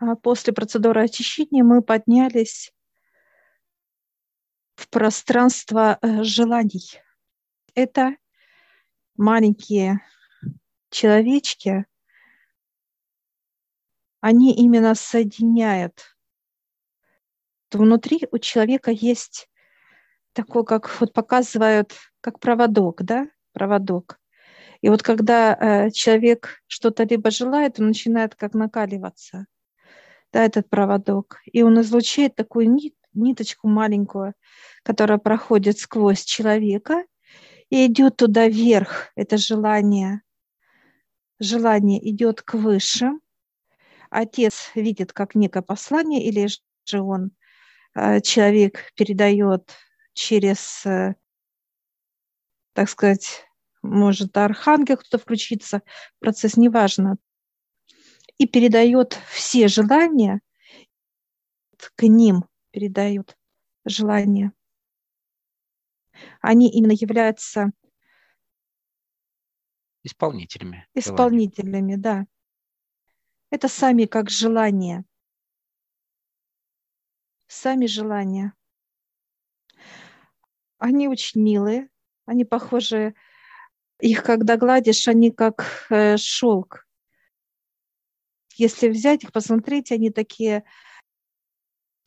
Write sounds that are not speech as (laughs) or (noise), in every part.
А после процедуры очищения мы поднялись в пространство э, желаний. Это маленькие человечки, они именно соединяют. Внутри у человека есть такой, как вот показывают, как проводок, да, проводок. И вот когда э, человек что-то либо желает, он начинает как накаливаться, да, этот проводок, и он излучает такую нит, ниточку маленькую, которая проходит сквозь человека и идет туда вверх. Это желание. Желание идет к высшим. Отец видит как некое послание, или же он, э, человек, передает через, э, так сказать, может архангел кто-то включиться, процесс неважно, и передает все желания к ним, передают желания. Они именно являются исполнителями. Исполнителями, желания. да. Это сами как желания. Сами желания. Они очень милые, они похожи, их когда гладишь, они как э, шелк. Если взять их, посмотреть, они такие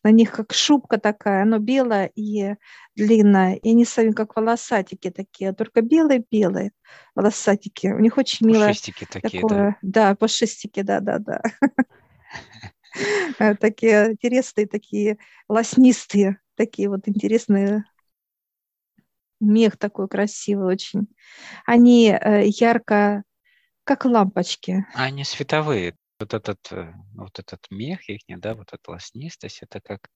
на них как шубка такая, оно белое и длинное, и они сами как волосатики такие, только белые-белые волосатики. У них очень милое... Пушистики такие, такое, да? Да, пушистики, да-да-да. (laughs) Такие интересные, такие лоснистые, такие вот интересные мех такой красивый очень. Они э, ярко, как лампочки. Они световые, вот этот, э, вот этот мех их, да, вот эта лоснистость, это как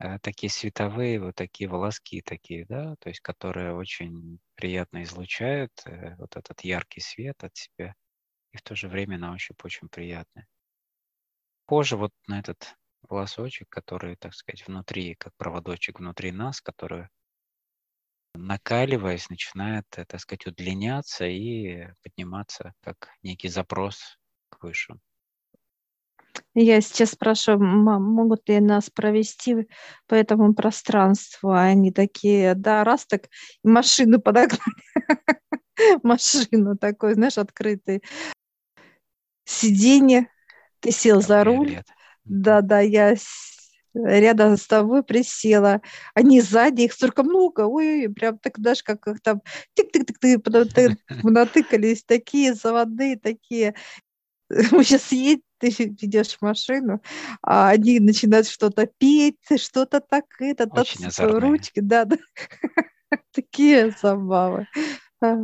э, такие световые, вот такие волоски такие, да, то есть которые очень приятно излучают э, вот этот яркий свет от себя, и в то же время на ощупь очень приятный. Позже вот на этот волосочек, который, так сказать, внутри, как проводочек внутри нас, который, накаливаясь, начинает, так сказать, удлиняться и подниматься как некий запрос к высшему. Я сейчас спрашиваю, могут ли нас провести по этому пространству? А они такие, да, раз так, машину подогнали. (laughs) Машину такой, знаешь, открытый. Сиденье, ты сел за руль. Да, да, я рядом с тобой присела. Они сзади, их столько много. Ой, прям так, знаешь, как их там тик-тик-тик, (laughs) натыкались, такие заводные, такие. (laughs) Мы сейчас едем, ты ведешь машину, а они начинают что-то петь, что-то так, это, Очень озорные. ручки, да, да. (laughs) Такие забавы. А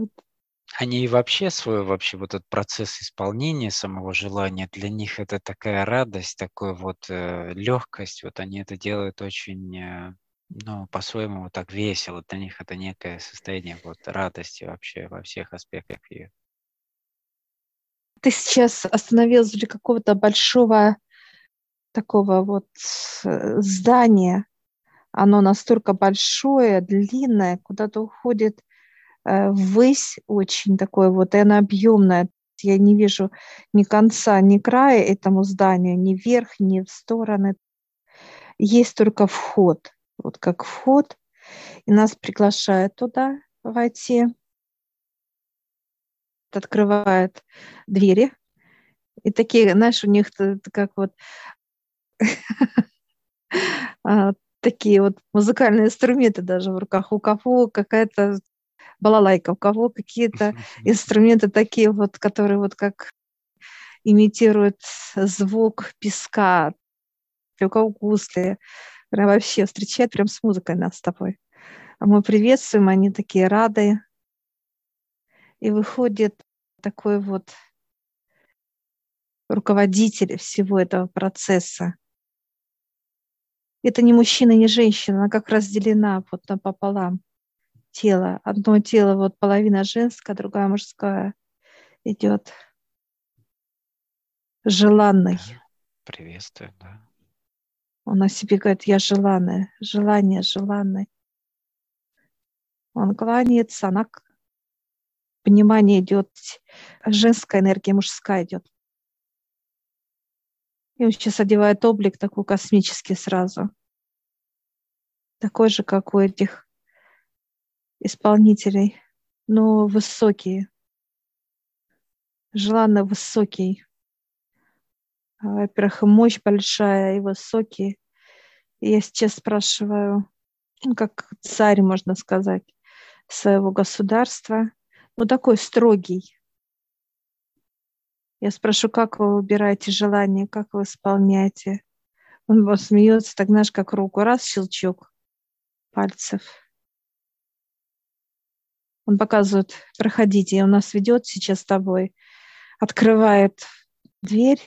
они и вообще свой вообще вот этот процесс исполнения самого желания, для них это такая радость, такая вот э, легкость, вот они это делают очень, э, ну, по-своему вот так весело, для них это некое состояние вот радости вообще во всех аспектах ее ты сейчас остановилась возле какого-то большого такого вот э, здания. Оно настолько большое, длинное, куда-то уходит э, ввысь очень такое вот, и оно объемное. Я не вижу ни конца, ни края этому зданию, ни вверх, ни в стороны. Есть только вход, вот как вход, и нас приглашают туда войти открывает двери. И такие, знаешь, у них как вот (laughs) а, такие вот музыкальные инструменты даже в руках. У кого какая-то балалайка, у кого какие-то (laughs) инструменты такие вот, которые вот как имитируют звук песка, у кого гусли. Прям вообще встречает прям с музыкой нас с тобой. А мы приветствуем, они такие рады, и выходит такой вот руководитель всего этого процесса. Это не мужчина, не женщина, она как разделена вот напополам тело. Одно тело, вот половина женская, другая мужская идет. Желанный. Приветствую, да. Он о себе говорит, я желанная, желание желанное. Он кланяется, она понимание идет, женская энергия, мужская идет. И он сейчас одевает облик такой космический сразу. Такой же, как у этих исполнителей, но высокие. Желанно высокий. Во-первых, мощь большая и высокий. И я сейчас спрашиваю, ну, как царь, можно сказать, своего государства, ну, такой строгий. Я спрошу, как вы выбираете желание, как вы исполняете. Он вот смеется, так знаешь, как руку, раз, щелчок пальцев. Он показывает, проходите, он нас ведет сейчас с тобой, открывает дверь,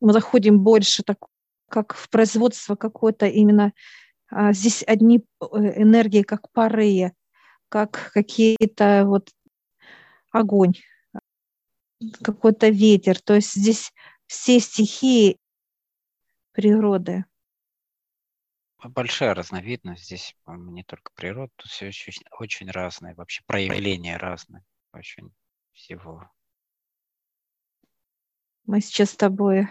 мы заходим больше, так, как в производство какое-то именно, а, здесь одни э, энергии, как пары, как какие-то вот огонь, какой-то ветер. То есть здесь все стихии природы. Большая разновидность здесь не только природа, тут все очень, очень разное, вообще проявления разные, очень всего. Мы сейчас с тобой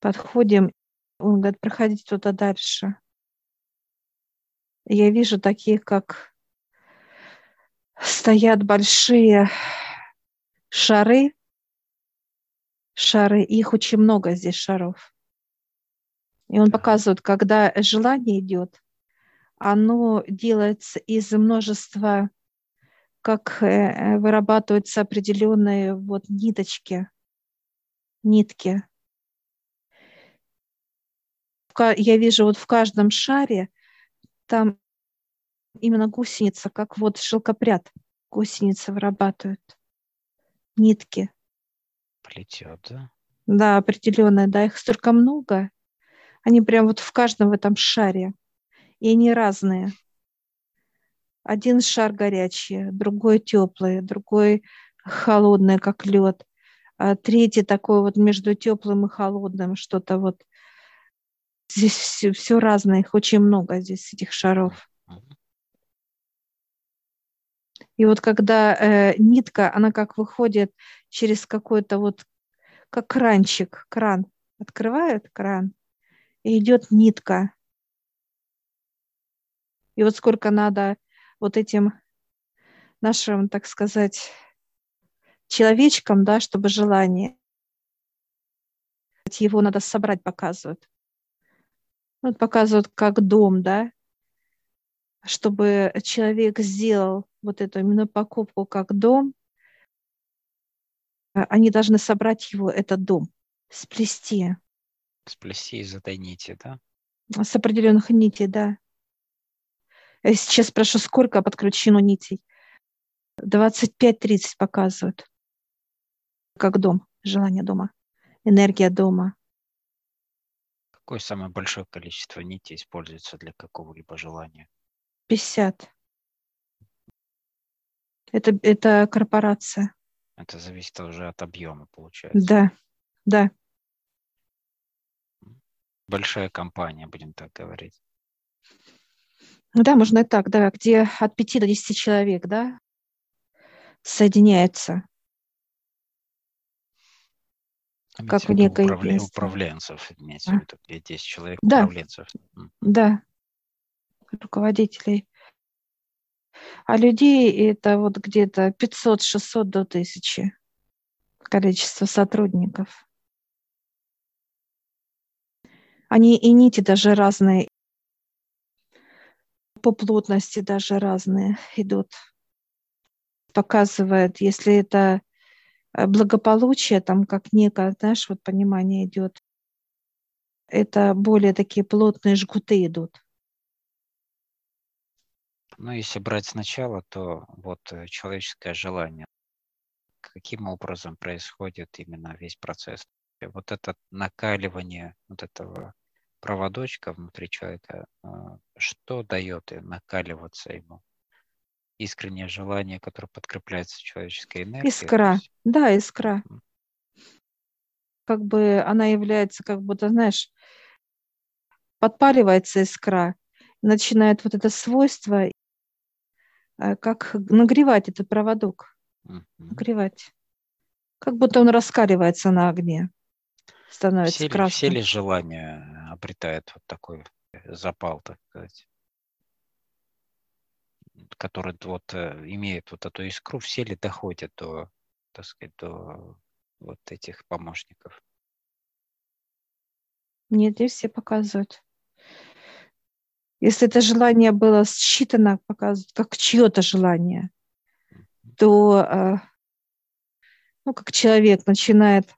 подходим, он говорит, проходите туда дальше. Я вижу таких, как стоят большие шары, шары, их очень много здесь шаров. И он показывает, когда желание идет, оно делается из множества, как э, вырабатываются определенные вот ниточки, нитки. Я вижу вот в каждом шаре там именно гусеница, как вот шелкопряд гусеница вырабатывает нитки. Плетет, да? Да, определенная, да, их столько много. Они прям вот в каждом в этом шаре. И они разные. Один шар горячий, другой теплый, другой холодный, как лед. А третий такой вот между теплым и холодным, что-то вот. Здесь все, все разное, их очень много здесь, этих шаров. И вот когда э, нитка, она как выходит через какой-то вот, как кранчик, кран, открывает кран, и идет нитка. И вот сколько надо вот этим нашим, так сказать, человечкам, да, чтобы желание, его надо собрать, показывают. Вот показывают как дом, да, чтобы человек сделал вот эту именно покупку как дом, а, они должны собрать его, этот дом, сплести. Сплести из этой нити, да? С определенных нитей, да. Я сейчас спрошу, сколько подключено нитей? 25-30 показывают. Как дом, желание дома, энергия дома. Какое самое большое количество нитей используется для какого-либо желания? 50. Это, это корпорация. Это зависит уже от объема, получается. Да, да. Большая компания, будем так говорить. Ну да, можно и так, да, где от 5 до 10 человек, да, соединяется. как в некой управля... управленцев, имеется а? в виду, где 10 человек да. управленцев. Да, руководителей. А людей это вот где-то 500-600 до 1000 количество сотрудников. Они и нити даже разные, по плотности даже разные идут. Показывает, если это э, благополучие, там как некое, знаешь, вот понимание идет, это более такие плотные жгуты идут. Ну, если брать сначала, то вот э, человеческое желание, каким образом происходит именно весь процесс. Вот это накаливание вот этого проводочка внутри человека, а, что дает накаливаться ему? Искреннее желание, которое подкрепляется человеческой энергией. Искра, есть... да, искра. Как бы она является, как будто, знаешь, подпаливается искра, начинает вот это свойство как нагревать этот проводок. Нагревать. Как будто он раскаливается на огне. становится все ли, красным. все ли желания обретают вот такой запал, так сказать, который вот э, имеет вот эту искру, все ли доходят до, так сказать, до вот этих помощников? Нет, здесь все показывают. Если это желание было считано, показывают, как чье-то желание, то, э, ну, как человек начинает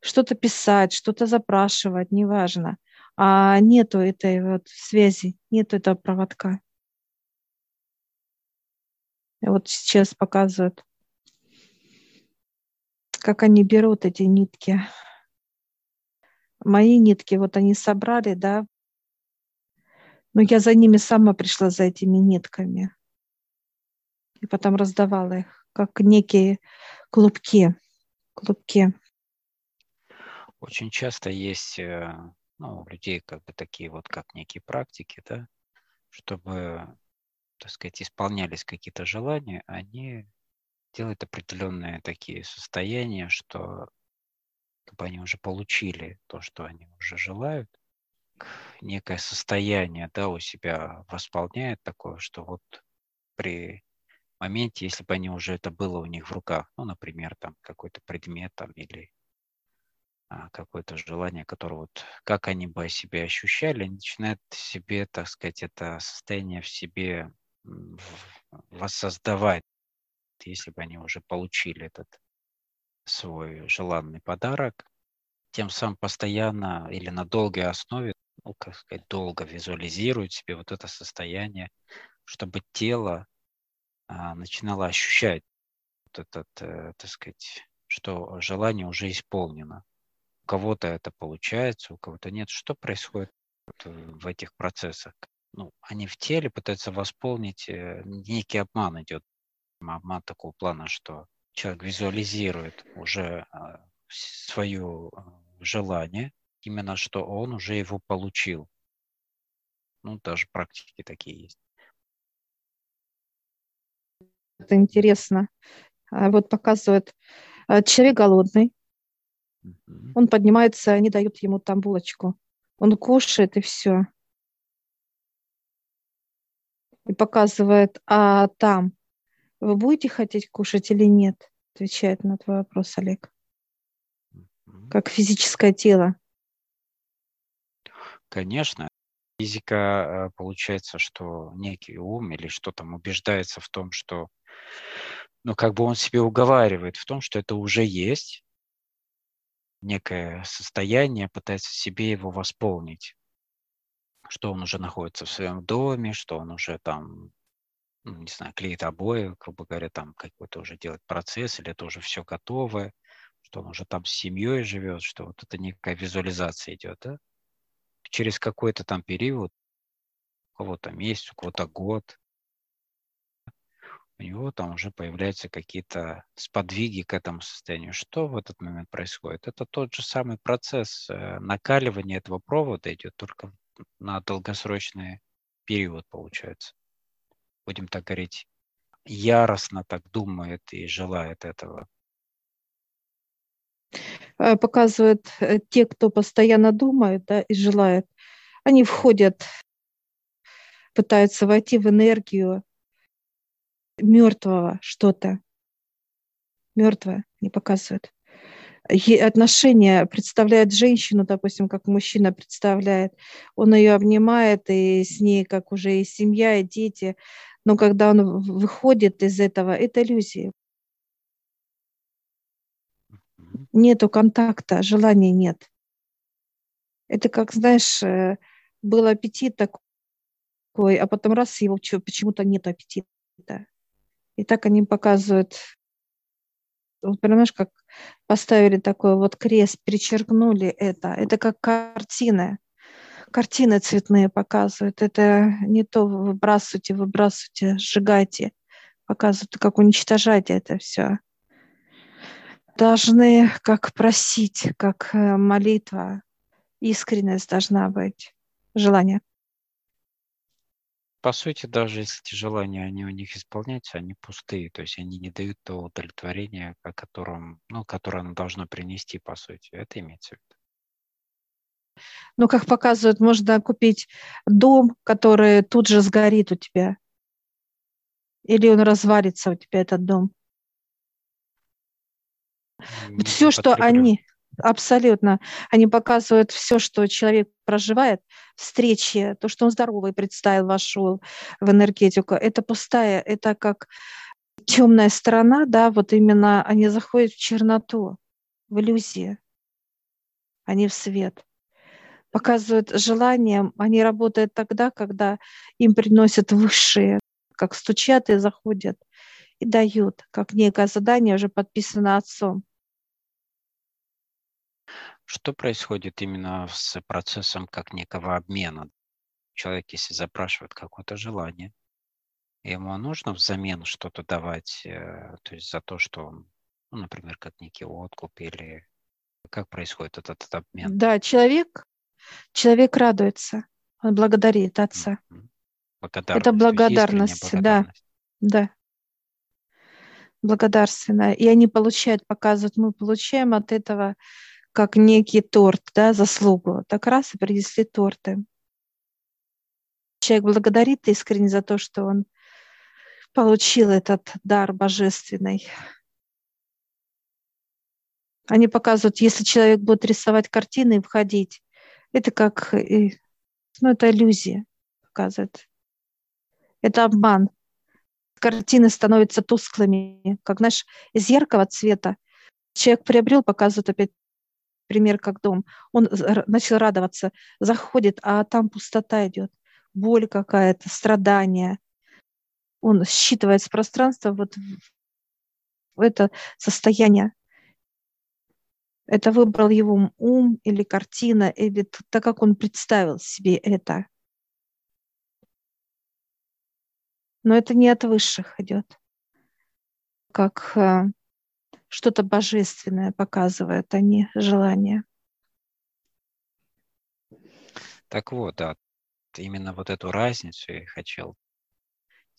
что-то писать, что-то запрашивать, неважно, а нету этой вот связи, нету этого проводка. Вот сейчас показывают, как они берут эти нитки. Мои нитки, вот они собрали, да, но я за ними сама пришла за этими нитками. И потом раздавала их, как некие клубки. клубки. Очень часто есть э, ну, у людей как бы такие вот как некие практики, да, чтобы, так сказать, исполнялись какие-то желания, они делают определенные такие состояния, что как бы они уже получили то, что они уже желают, некое состояние, да, у себя восполняет такое, что вот при моменте, если бы они уже это было у них в руках, ну, например, там какой-то предмет там или а, какое-то желание, которое вот, как они бы себя ощущали, они начинают себе, так сказать, это состояние в себе воссоздавать, если бы они уже получили этот свой желанный подарок, тем самым постоянно или на долгой основе, ну, как сказать, долго визуализируют себе вот это состояние, чтобы тело а, начинало ощущать вот этот, э, так сказать, что желание уже исполнено кого-то это получается, у кого-то нет. Что происходит в этих процессах? Ну, они в теле пытаются восполнить, э, некий обман идет. Обман такого плана, что человек визуализирует уже а, свое а, желание, именно что он уже его получил. Ну, даже практики такие есть. Это интересно. А вот показывает человек голодный, он поднимается, они дают ему там булочку. Он кушает и все. И показывает, а там вы будете хотеть кушать или нет? Отвечает на твой вопрос, Олег. Как физическое тело. Конечно. Физика, э, получается, что некий ум или что там убеждается в том, что ну, как бы он себе уговаривает в том, что это уже есть, некое состояние, пытается себе его восполнить. Что он уже находится в своем доме, что он уже там, ну, не знаю, клеит обои, грубо говоря, там какой-то уже делает процесс, или это уже все готовое, что он уже там с семьей живет, что вот это некая визуализация идет, да? Через какой-то там период, у кого-то месяц, у кого-то год, у него там уже появляются какие-то сподвиги к этому состоянию. Что в этот момент происходит? Это тот же самый процесс э, накаливания этого провода идет только на долгосрочный период, получается. Будем так говорить, яростно так думает и желает этого. Э, показывают э, те, кто постоянно думает да, и желает, они входят, пытаются войти в энергию мертвого что-то. Мертвое не показывает. отношения представляет женщину, допустим, как мужчина представляет. Он ее обнимает, и с ней как уже и семья, и дети. Но когда он выходит из этого, это иллюзия. Нету контакта, желания нет. Это как, знаешь, э, был аппетит такой, а потом раз его почему-то нет аппетита. И так они показывают, вот понимаешь, как поставили такой вот крест, перечеркнули это. Это как картины. Картины цветные показывают. Это не то выбрасывайте, выбрасывайте, сжигайте. Показывают, как уничтожать это все. Должны как просить, как э, молитва. Искренность должна быть. Желание по сути, даже если эти желания, они у них исполняются, они пустые, то есть они не дают то удовлетворения, о котором, ну, которое оно должно принести, по сути. Это имеется в виду. Ну, как показывают, можно купить дом, который тут же сгорит у тебя. Или он развалится у тебя, этот дом. Вот все, что они, абсолютно, они показывают все, что человек проживает, встречи, то, что он здоровый представил, вошел в энергетику, это пустая, это как темная сторона, да, вот именно они заходят в черноту, в иллюзии, а не в свет. Показывают желание, они работают тогда, когда им приносят высшие, как стучат и заходят, и дают, как некое задание уже подписано отцом. Что происходит именно с процессом как некого обмена? Человек, если запрашивает какое-то желание, ему нужно взамен что-то давать, э, то есть за то, что он, ну, например, как некий откуп или как происходит этот, этот обмен? Да, человек, человек радуется, он благодарит Отца. Благодарность, Это благодарность, благодарность, да, да. Благодарственная. И они получают, показывают, мы получаем от этого как некий торт, да, заслугу. Так раз и принесли торты. Человек благодарит искренне за то, что он получил этот дар божественный. Они показывают, если человек будет рисовать картины и входить, это как, ну, это иллюзия показывает. Это обман. Картины становятся тусклыми, как, знаешь, из яркого цвета. Человек приобрел, показывает опять пример как дом. Он начал радоваться, заходит, а там пустота идет, боль какая-то, страдания он считывает с пространства вот это состояние. Это выбрал его ум или картина, или так, как он представил себе это. Но это не от высших идет, как э, что-то божественное показывает, а не желание. Так вот, да, именно вот эту разницу я хотел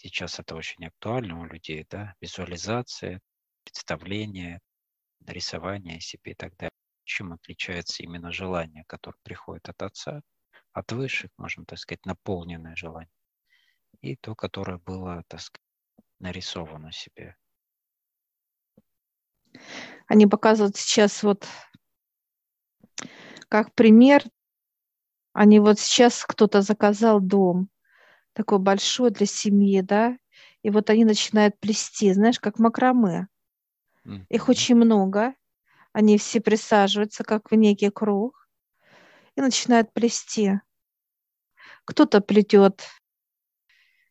Сейчас это очень актуально у людей, да, визуализация, представление, рисование себе и так далее. Чем отличается именно желание, которое приходит от отца, от высших, можно так сказать, наполненное желание, и то, которое было, так сказать, нарисовано себе. Они показывают сейчас вот как пример, они вот сейчас кто-то заказал дом, такой большой для семьи, да, и вот они начинают плести, знаешь, как макраме. Их очень много, они все присаживаются, как в некий круг, и начинают плести. Кто-то плетет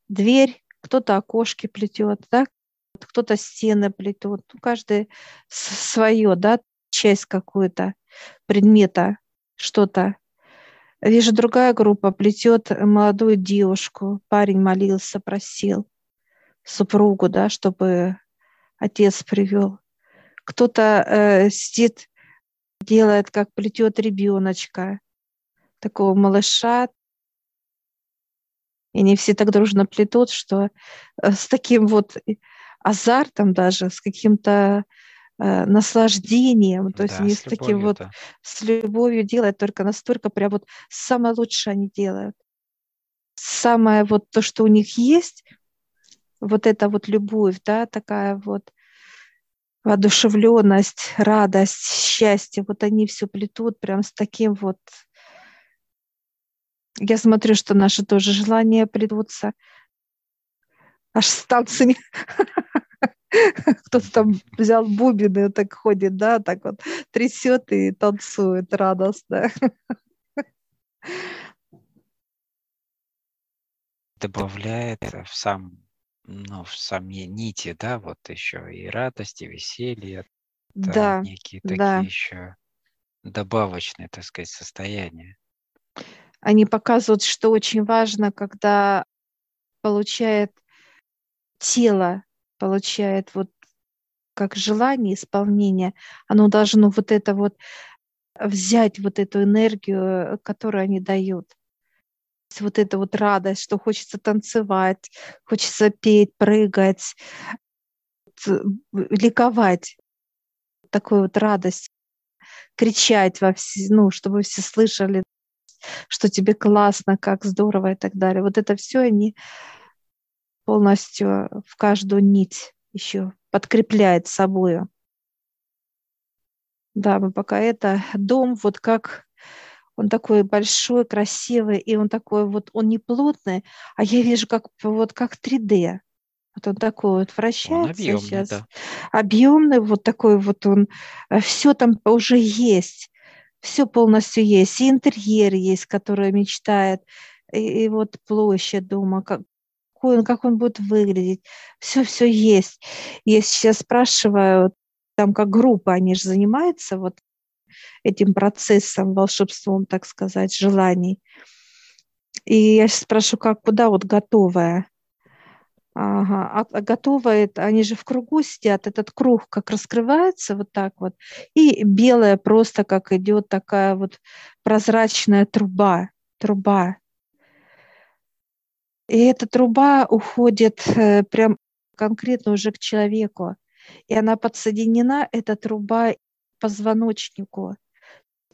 дверь, кто-то окошки плетет, да, кто-то стены плетет, ну, каждый свое, да, часть какую-то предмета, что-то. Вижу, другая группа плетет молодую девушку. Парень молился, просил супругу, да, чтобы отец привел. Кто-то э, сидит, делает, как плетет ребеночка, такого малыша. И они все так дружно плетут, что э, с таким вот азартом даже, с каким-то Э, наслаждением, то есть да, не с, с таким вот, с любовью делают, только настолько прям вот самое лучшее они делают. Самое вот то, что у них есть, вот эта вот любовь, да, такая вот воодушевленность, радость, счастье, вот они все плетут прям с таким вот. Я смотрю, что наши тоже желания плетутся. Аж станции (laughs) кто-то там взял бубен и так ходит, да, так вот трясет и танцует радостно. Добавляет в сам, ну, в сами нити, да, вот еще и радости, веселье, да, некие такие да. еще добавочные, так сказать, состояния. Они показывают, что очень важно, когда получает тело получает вот как желание, исполнение, оно должно вот это вот взять вот эту энергию, которую они дают. Вот эта вот радость, что хочется танцевать, хочется петь, прыгать, ликовать. Такую вот радость, кричать во все, ну, чтобы все слышали что тебе классно, как здорово и так далее. Вот это все они полностью в каждую нить еще подкрепляет собою. Да, мы пока это дом, вот как он такой большой, красивый, и он такой вот, он не плотный, а я вижу как вот как 3D. Вот он такой вот вращается он объемный, сейчас. Да. Объемный, вот такой вот он, э, все там уже есть, все полностью есть. И интерьер есть, который мечтает, и, и вот площадь дома, как, какой он, как он будет выглядеть. Все-все есть. Я сейчас спрашиваю, там как группа, они же занимаются вот этим процессом, волшебством, так сказать, желаний. И я сейчас спрашиваю, как, куда вот готовая? Ага. А, а готовые, они же в кругу сидят, этот круг как раскрывается вот так вот, и белая просто как идет такая вот прозрачная труба, труба. И эта труба уходит э, прям конкретно уже к человеку. И она подсоединена, эта труба, к позвоночнику.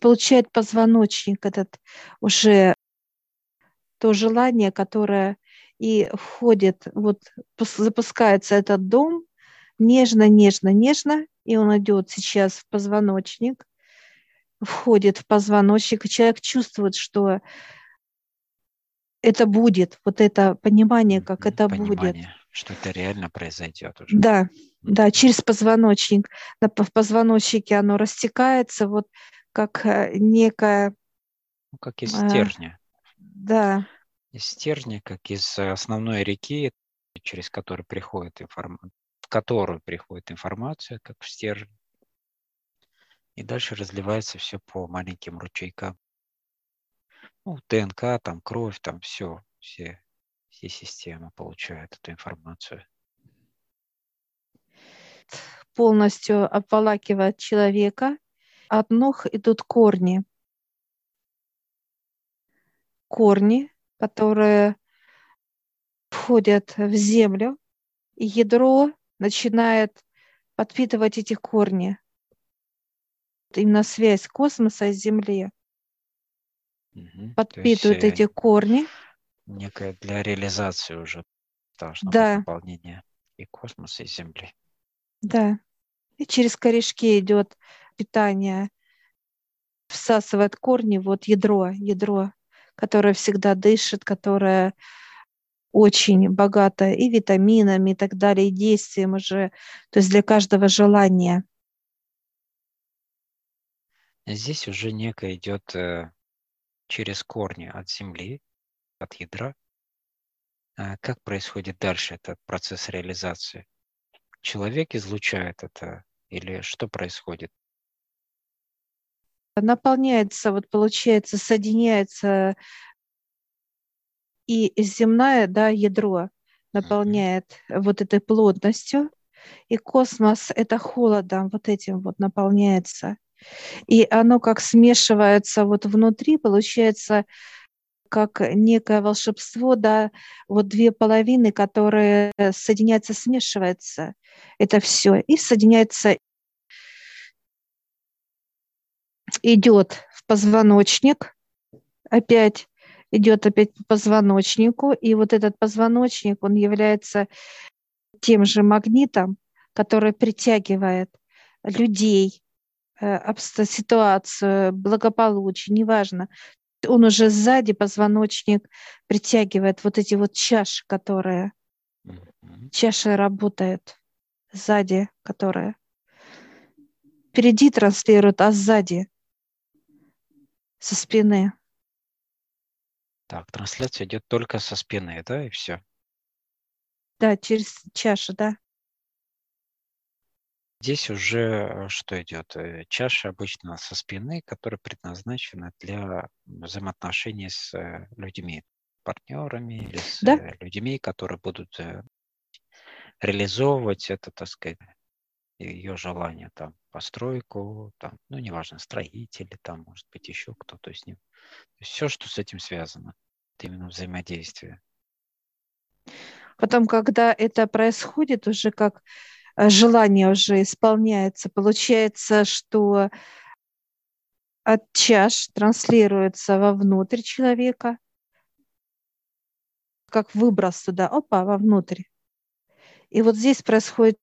Получает позвоночник этот уже то желание, которое и входит, вот запускается этот дом, нежно, нежно, нежно, и он идет сейчас в позвоночник, входит в позвоночник, и человек чувствует, что это будет, вот это понимание, как это понимание, будет. Что это реально произойдет уже. Да, да, через позвоночник. В позвоночнике оно растекается, вот как э, некая... Ну, как из э, стержня. Да, из стержня, как из основной реки, через которую приходит информация, в которую приходит информация, как в стержень. И дальше разливается все по маленьким ручейкам. Ну, ДНК, там кровь, там все, все, все системы получают эту информацию. Полностью обволакивает человека. От ног идут корни. Корни которые входят в землю, и ядро начинает подпитывать эти корни. Именно связь космоса и Земли угу. подпитывает есть, эти корни. Некая для реализации уже должно да. быть наполнение и космоса, и Земли. Да. И через корешки идет питание, всасывает корни, вот ядро, ядро которая всегда дышит, которая очень богата и витаминами и так далее, и действием уже, то есть для каждого желания. Здесь уже некое идет э, через корни от земли, от ядра. А как происходит дальше этот процесс реализации? Человек излучает это или что происходит? наполняется, вот получается, соединяется и земное да, ядро наполняет mm-hmm. вот этой плотностью, и космос это холодом вот этим вот наполняется. И оно как смешивается вот внутри, получается как некое волшебство, да, вот две половины, которые соединяются, смешиваются, это все, и соединяется идет в позвоночник, опять идет опять по позвоночнику, и вот этот позвоночник, он является тем же магнитом, который притягивает людей, ситуацию, благополучие, неважно. Он уже сзади позвоночник притягивает вот эти вот чаши, которые чаши работают сзади, которые впереди транслируют, а сзади со спины. Так, трансляция идет только со спины, да, и все. Да, через чашу, да. Здесь уже э, что идет? Э, чаша обычно со спины, которая предназначена для взаимоотношений с э, людьми, партнерами или с да? людьми, которые будут реализовывать это, так сказать, ее желание там постройку, там, ну, неважно, строители, там, может быть, еще кто-то с ним. То есть все, что с этим связано, это именно взаимодействие. Потом, когда это происходит, уже как желание уже исполняется, получается, что от чаш транслируется вовнутрь человека, как выброс туда, опа, вовнутрь. И вот здесь происходит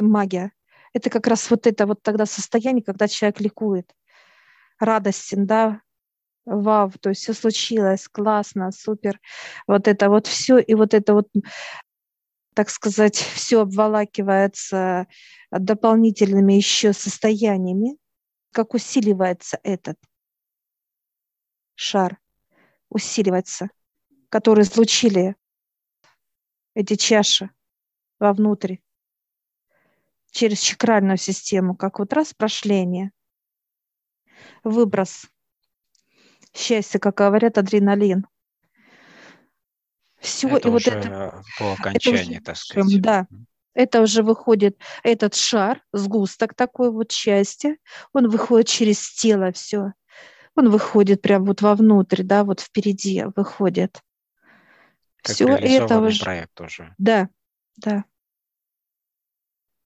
магия. Это как раз вот это вот тогда состояние, когда человек ликует, радостен, да, вау, то есть все случилось, классно, супер, вот это вот все, и вот это вот, так сказать, все обволакивается дополнительными еще состояниями, как усиливается этот шар, усиливается, который излучили эти чаши вовнутрь, через чакральную систему, как вот раз прошление, выброс. Счастья, как говорят, адреналин. Все, это и вот это по окончании, это уже, так сказать. Да, это уже выходит этот шар, сгусток такой вот счастья, он выходит через тело все. Он выходит прям вот вовнутрь, да, вот впереди выходит. Как все это уже. проект уже. Да, да.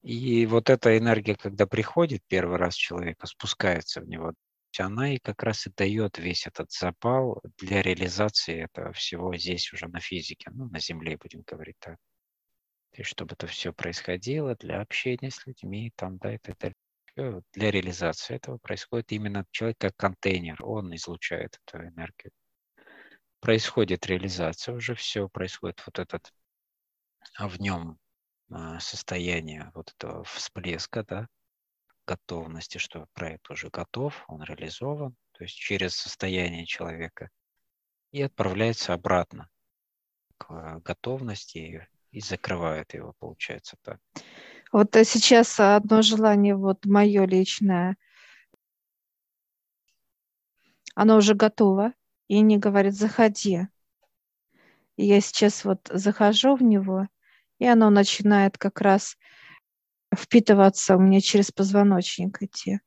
И вот эта энергия, когда приходит первый раз человека, спускается в него, она и как раз и дает весь этот запал для реализации этого всего здесь уже на физике, ну, на Земле, будем говорить так. Есть, чтобы это все происходило для общения с людьми, там, да, это, это для реализации этого происходит именно человек как контейнер, он излучает эту энергию. Происходит реализация, уже все происходит вот этот а в нем а, состояние вот этого всплеска, да, готовности, что проект уже готов, он реализован, то есть через состояние человека, и отправляется обратно к готовности и закрывает его, получается так. Вот э, сейчас одно желание, вот мое личное, оно уже готово, и не говорит, заходи. И я сейчас вот захожу в него, и оно начинает как раз впитываться у меня через позвоночник идти.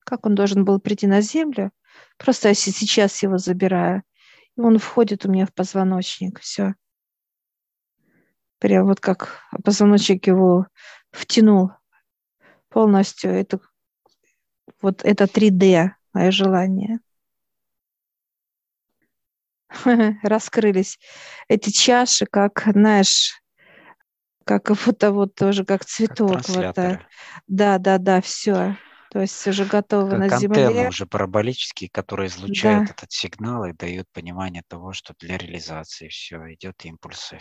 Как он должен был прийти на землю, просто я сейчас его забираю, и он входит у меня в позвоночник, все. Прям вот как позвоночник его втянул полностью. Это, вот это 3D, мое желание. (laughs) Раскрылись эти чаши, как, знаешь, как будто вот тоже как цветок. Как вот, да, да, да, все. То есть уже готово как на земле. уже параболический, который излучает да. этот сигнал и дает понимание того, что для реализации все идет импульсы.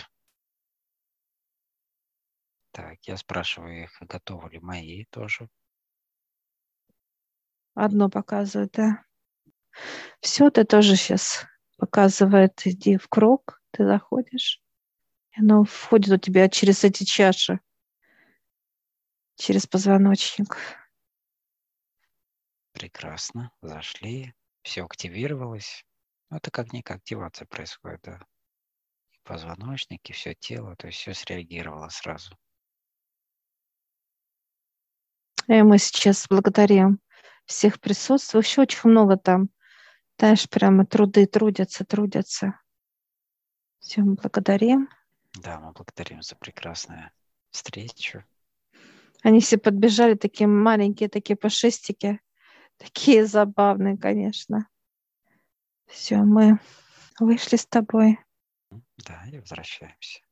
Так, я спрашиваю их, готовы ли мои тоже. Одно показывает, да. Все, ты тоже сейчас показывает, иди в круг, ты заходишь. И оно входит у тебя через эти чаши, через позвоночник. Прекрасно, зашли, все активировалось. Ну, это как-никак активация происходит, да. И позвоночник, и все тело, то есть все среагировало сразу. И мы сейчас благодарим всех присутствующих. Очень много там, знаешь, прямо труды трудятся, трудятся. Всем благодарим. Да, мы благодарим за прекрасную встречу. Они все подбежали, такие маленькие, такие пушистики. Такие забавные, конечно. Все, мы вышли с тобой. Да, и возвращаемся.